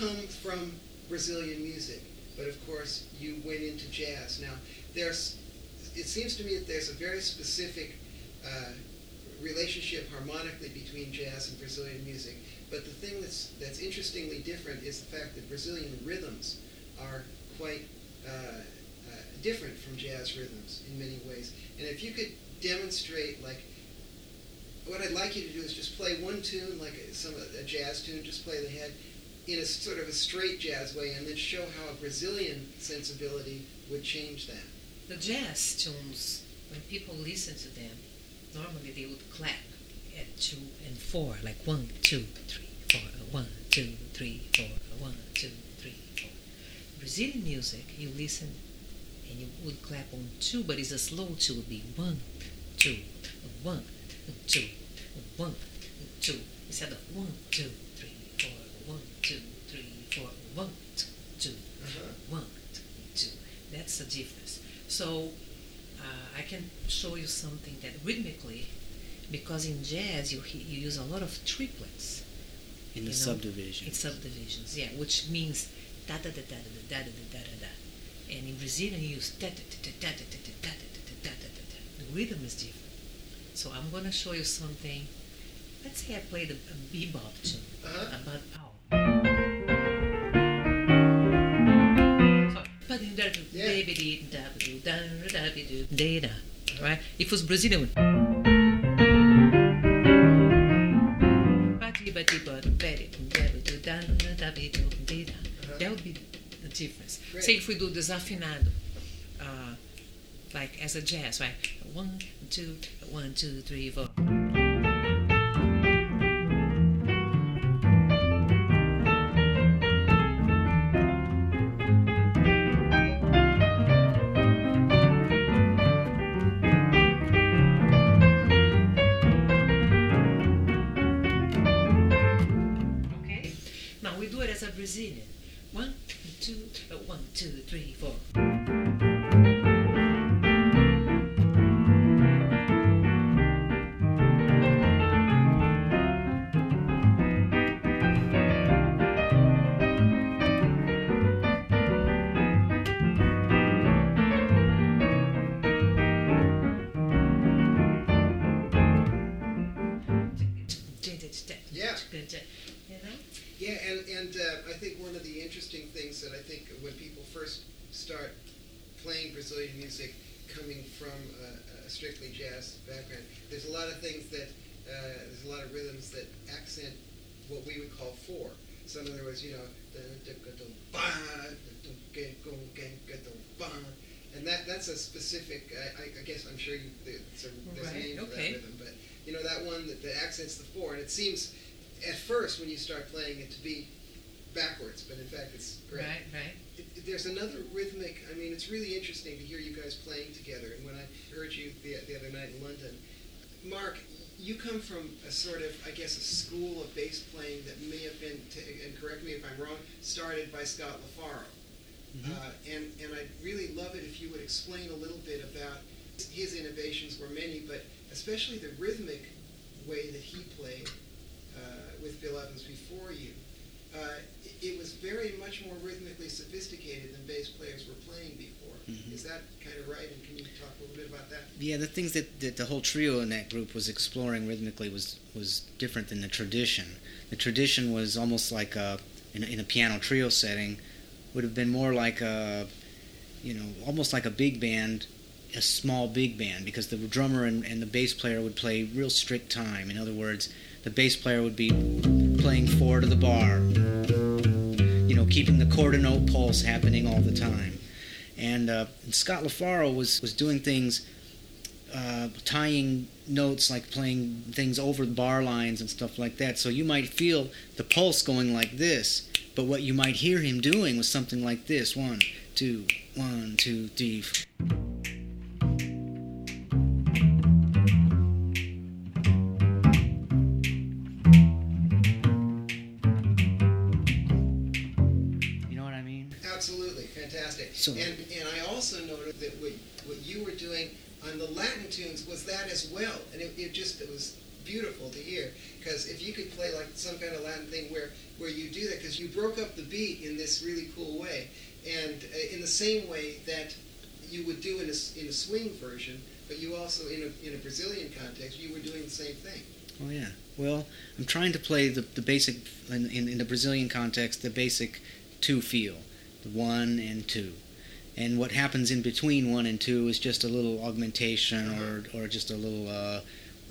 come from Brazilian music, but of course you went into jazz. Now, there's, it seems to me that there's a very specific uh, relationship harmonically between jazz and Brazilian music. But the thing that's that's interestingly different is the fact that Brazilian rhythms are quite uh, uh, different from jazz rhythms in many ways. And if you could demonstrate, like, what I'd like you to do is just play one tune, like a, some a jazz tune, just play the head in a sort of a straight jazz way, and then show how a Brazilian sensibility would change that. The jazz tunes, when people listen to them, normally they would clap at two and four, like one, two, three, four, one, two, three, four, one, two, three, four. Brazilian music, you listen and you would clap on two, but it's a slow two, would be one, two, one, two, one, two, instead of one, two, one, two, three, four, one, two, two, Uh-huh. one, two, two. That's the difference. So uh, I can show you something that rhythmically, because in jazz you you use a lot of triplets. in the you know, subdivision. In subdivisions, yeah, which means da da da da da da da da da da. And in Brazilian you use da da da da da da da da da da da da da. The rhythm is different. So I'm gonna show you something. Let's say I played a, a bebop tune Uh-huh. about ow. Right? If it was Brazilian, that would be the difference. Great. Say if we do desafinado, uh, like as a jazz, right? One, two, one, two, three, four. And, uh, I think one of the interesting things that I think when people first start playing Brazilian music coming from a, a strictly jazz background, there's a lot of things that, uh, there's a lot of rhythms that accent what we would call four. So in other words, you know, ba, and that that's a specific. I, I, guess I'm sure you, there's a, there's a Right, name for okay. that rhythm, but you know that one that, that accents the four, and it seems at first when you start playing it to be backwards, but in fact it's great. Right, right. It, it- there's another rhythmic. I mean, it's really interesting to hear you guys playing together. And when I heard you the, the other night in London, Marc, you come from a sort of, I guess, a school of bass playing that may have been, t- and correct me if I'm wrong, started by Scott LaFaro. Mhm. Uh, and and I'd really love it if you would explain a little bit about his innovations were many, but especially the rhythmic way that he played uh, with Bill Evans before you. Uh, it, it was very much more rhythmically sophisticated than bass players were playing before. Mhm. Is that kind of right? And can you talk a little bit about that? Yeah, the things that, that the whole trio in that group was exploring rhythmically was was different than the tradition. The tradition was almost like a in a, in a piano trio setting would have been more like a you know almost like a big band, a small big band because the drummer and, and the bass player would play real strict time. In other words, the bass player would be playing four to the bar, you know, keeping the quarter note pulse happening all the time. And, uh, and Scott LaFaro was was doing things uh, tying notes like playing things over the bar lines and stuff like that. So you might feel the pulse going like this, but what you might hear him doing was something like this: one, two, one, two, three. Doing on the Latin tunes was that as well, and it, it just it was beautiful to hear because if you could play like some kind of Latin thing where where you do that because you broke up the beat in this really cool way, and uh, in the same way that you would do in a, in a swing version, but you also in a in a Brazilian context you were doing the same thing. Oh yeah. Well, I'm trying to play the, the basic in, in, in the Brazilian context, the basic two feel, the one and two, and what happens in between one and two is just a little augmentation or or just a little uh,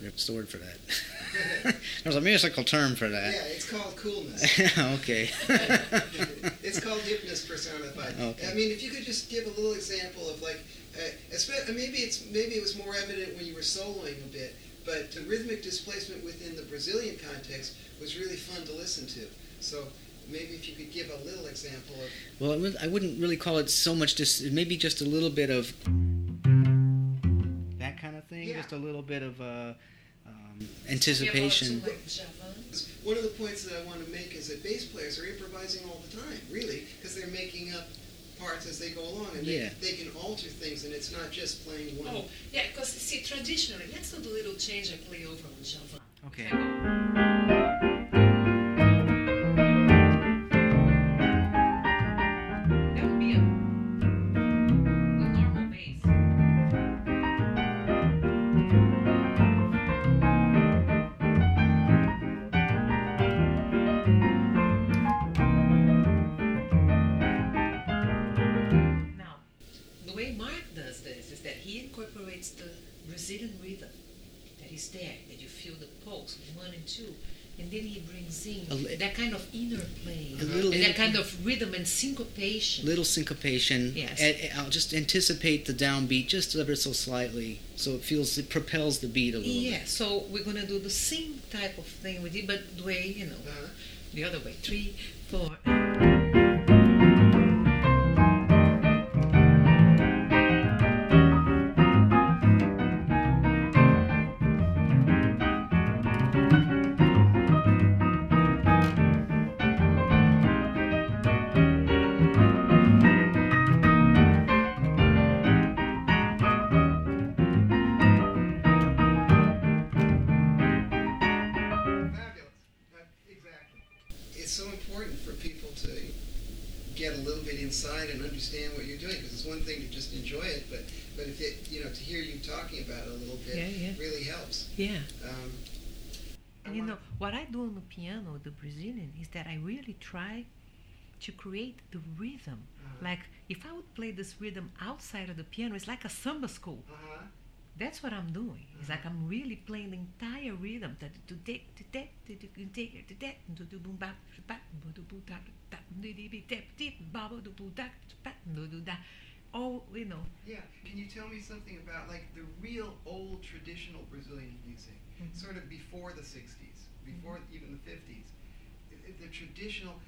what's the word for that? There's a musical term for that. Yeah, it's called coolness. okay. it's called hipness personified. Okay. I mean, if you could just give a little example of like, uh, maybe it's maybe it was more evident when you were soloing a bit, but the rhythmic displacement within the Brazilian context was really fun to listen to. So maybe if you could give a little example of. Well, I wouldn't really call it so much. Just maybe just a little bit of that kind of thing. Yeah. Just a little bit of uh, um, anticipation. One of the points that I want to make is that bass players are improvising all the time, really, because they're making up parts as they go along, and Yeah. they, they can alter things, and it's not just playing one. Oh, yeah, because see, traditionally, let's do the little change and play over on Djavan. Okay. That is there, that you feel the pulse, one and two, and then he brings in A li- that kind of inner playing, A little and that kind of rhythm and syncopation. Little syncopation. Yes. A- I'll just anticipate the downbeat just ever so slightly, so it feels it propels the beat a little Yeah, so we're gonna do the same type of thing with it, but the way you know, Uh-huh. the other way. Three, four. Yeah. Um, And you know, what I do on the piano, the Brazilian, is that I really try to create the rhythm. Uh-huh. Like, if I would play this rhythm outside of the piano, it's like a samba school. Uh-huh. That's what I'm doing. It's like I'm really playing the entire rhythm. To to take to take to to take to take to do boom bap bap do boom tap tap do do be tap tip baba do boom tap tap do do da. All you know. Yeah. Can you tell me something about like the real old traditional Brazilian music, Mhm. sort of before the '60s, before even the '50s? I- I- The traditional.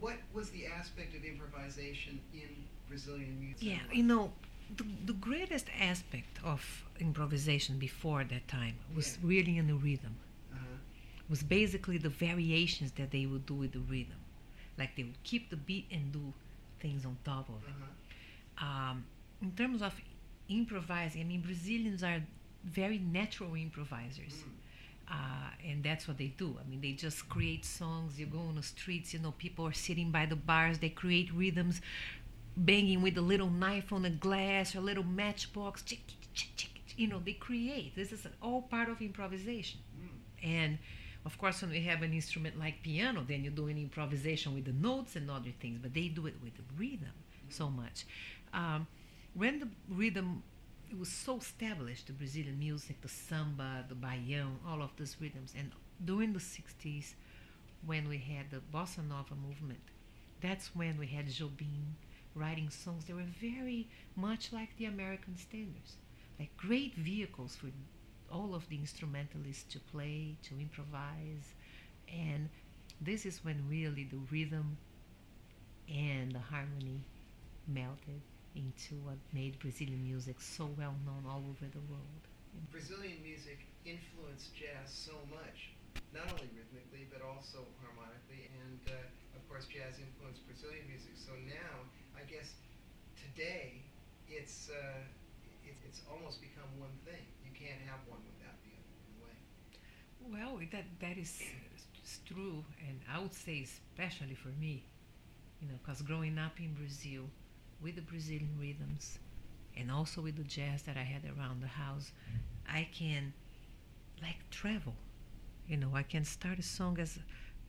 What was the aspect of improvisation in Brazilian music? Yeah, you know, the, the greatest aspect of improvisation before that time was Yeah. really in the rhythm. Uh-huh. Was basically the variations that they would do with the rhythm. Like they would keep the beat and do things on top of it. Um, in terms of improvising, I mean, Brazilians are very natural improvisers. Mm. Uh, and that's what they do. I mean, they just create songs. You go on the streets, you know, people are sitting by the bars, they create rhythms, banging with a little knife on a glass or a little matchbox. Chick, chick, chick, chick, you know, they create. This is all part of improvisation. Mm. And of course, when we have an instrument like piano, then you're doing improvisation with the notes and other things, but they do it with the rhythm so much. Um, when the rhythm it was so established, the Brazilian music, the samba, the baião, all of these rhythms, and during the 60s, when we had the bossa nova movement, that's when we had Jobim writing songs that were very much like the American standards, like great vehicles for all of the instrumentalists to play, to improvise, and this is when really the rhythm and the harmony melted into what made Brazilian music so well known all over the world. Brazilian music influenced jazz so much, not only rhythmically but also harmonically, and uh, of course jazz influenced Brazilian music. So now, I guess today, it's uh, it, it's almost become one thing. You can't have one without the other in a way. Well, that that is is true, and I would say especially for me, you know, because growing up in Brazil with the Brazilian rhythms, and also with the jazz that I had around the house, I can like travel. You know, I can start a song as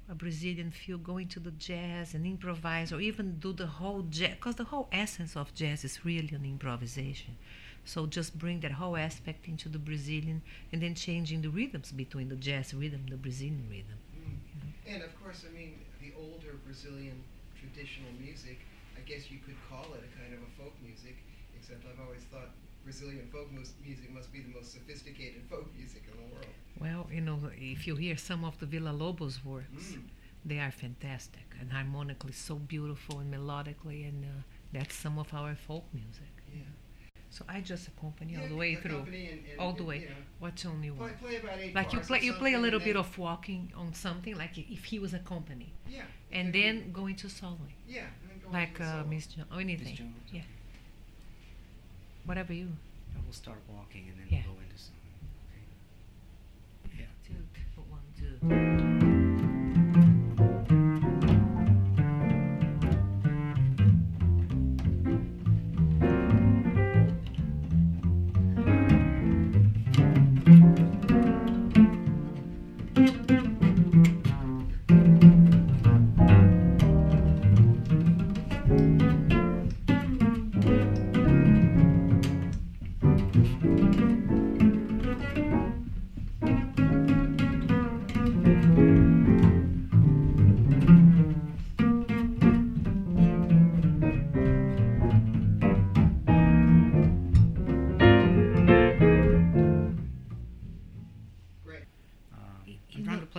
a Brazilian feel, going to the jazz and improvise, or even do the whole jazz, because the whole essence of jazz is really an improvisation. So just bring that whole aspect into the Brazilian, and then changing the rhythms between the jazz rhythm, the Brazilian rhythm. Mm. And of course, I mean, the older Brazilian traditional music, I guess you could call it a kind of a folk music, except I've always thought Brazilian folk music must be the most sophisticated folk music in the world. Well, you know, if you hear some of the Villa Lobos works, mm. they are fantastic and harmonically so beautiful and melodically, and uh, that's some of our folk music. Yeah. So I just accompany yeah, all the way through, and, and, all the way. You know, what tune you want? Play, play like you play, you play a little bit of walking on something, like if he was accompanying. Yeah. And then going to soloing. Yeah. Like uh, Miss Jones or anything. Jones. Yeah. Whatever you. I will start walking and then Yeah. we'll go into some. Okay. Yeah. Two, one, two.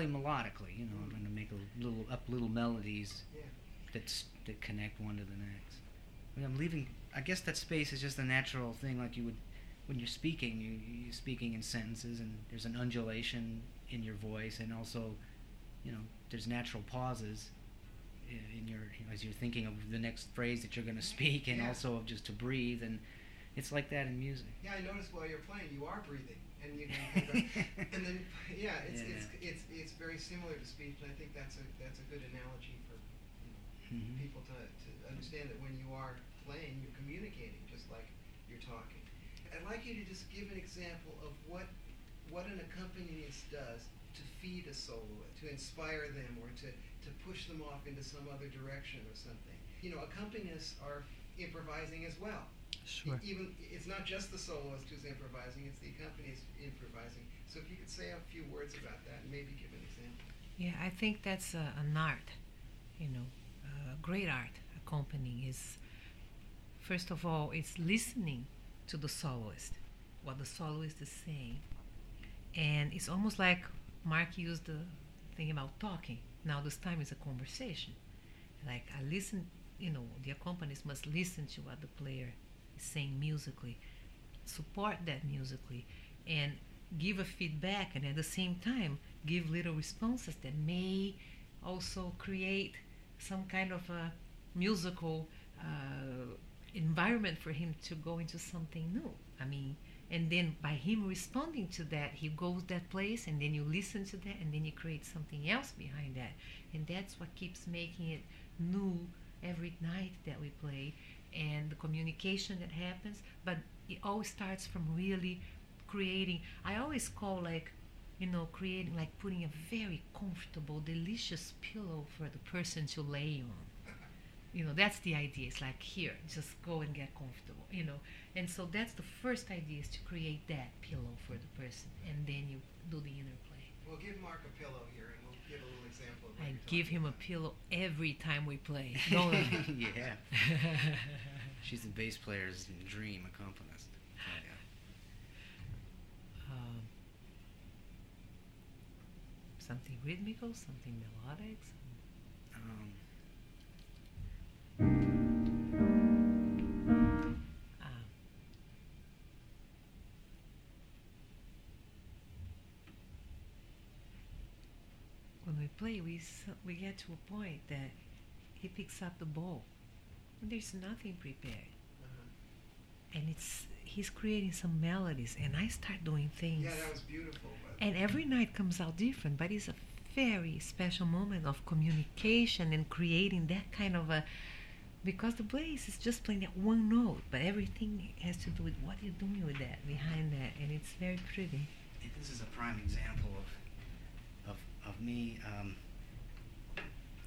Play melodically. You know, I'm going to make a little up little melodies Yeah. that's that connect one to the next. I mean, I'm leaving. I guess that space is just a natural thing, like you would when you're speaking. You you're speaking in sentences, and there's an undulation in your voice, and also, you know, there's natural pauses in your as you're thinking of the next phrase that you're going to speak, and Yeah. also of just to breathe, and it's like that in music. Yeah, I noticed while you're playing, you are breathing, and you know, and then yeah, it's, Yeah. it's it's it's very similar to speech, and I think that's a that's a good analogy for you know, Mhm. people to to understand that when you are playing, you're communicating just like you're talking. I'd like you to just give an example of what what an accompanist does to feed a soloist, to inspire them, or to to push them off into some other direction or something. You know, accompanists are improvising as well. Sure. E- Even it's not just the soloist who's improvising; it's the accompanist improvising. So if you could say a few words about that, and maybe give an example. Yeah, I think that's uh, an art, you know, uh, great art. Accompanying is, first of all, it's listening to the soloist, what the soloist is saying, and it's almost like Marc used the thing about talking. Now this time is a conversation. Like I listen, you know, the accompanist must listen to what the player is saying musically, support that musically, and give a feedback, and at the same time give little responses that may also create some kind of a musical uh, environment for him to go into something new. I mean, and then by him responding to that, he goes that place, and then you listen to that, and then you create something else behind that, and that's what keeps making it new every night that we play, and the communication that happens. But it always starts from really creating. I always call like you know, creating like putting a very comfortable, delicious pillow for the person to lay on. You know, that's the idea. It's like here, just go and get comfortable. You know, and so that's the first idea is to create that pillow for the person, and then you do the inner play. We'll give Marc a pillow here, and we'll give a little example. Of what I give talking him a pillow every time we play. Yeah. She's the bass player's dream accompanist. Yeah. um, something rhythmical, something melodic. Some, Um, um, when we we get to a point that he picks up the ball, and there's nothing prepared, Uh-huh. and it's he's creating some melodies, and I start doing things. Yeah, that was beautiful. And every night comes out different, but it's a very special moment of communication and creating that kind of a. Because the bass is just playing that one note, but everything has to do with what you're doing with that, behind that, and it's very pretty. This is a prime example of of, of me um,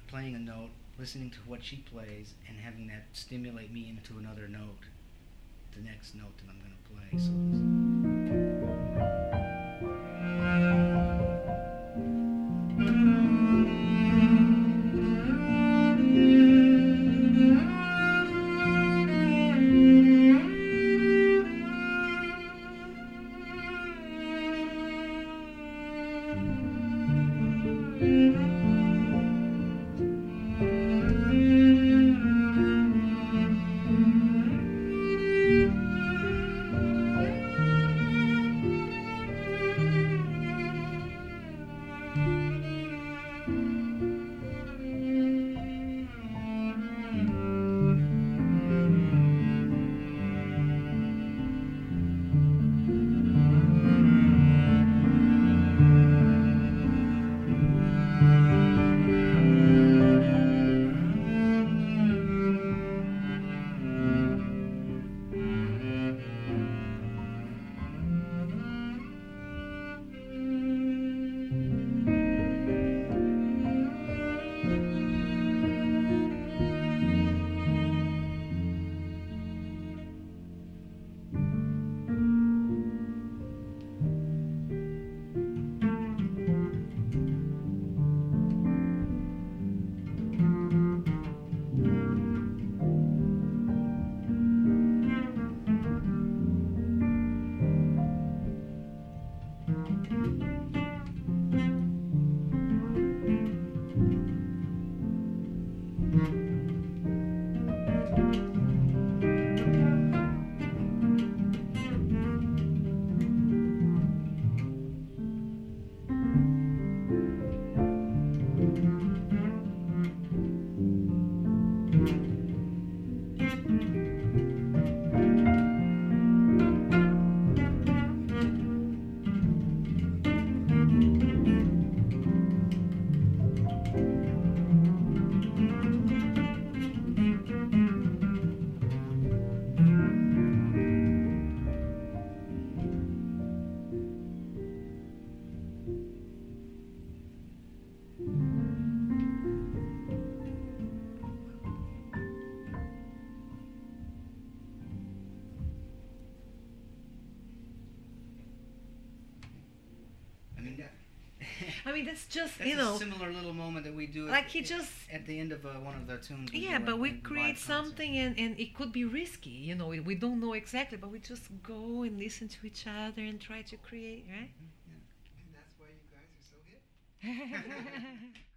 playing a note, listening to what she plays, and having that stimulate me into another note, the next note that I'm going to play. So. Mean, that's just that's you know, a similar little moment that we do. at- like he just at the end of uh, one of the tunes. Yeah, do but we create live concert. something and, and it could be risky, you know, we, we don't know exactly, but we just go and listen to each other and try to create, right? and that's why you guys are so hip.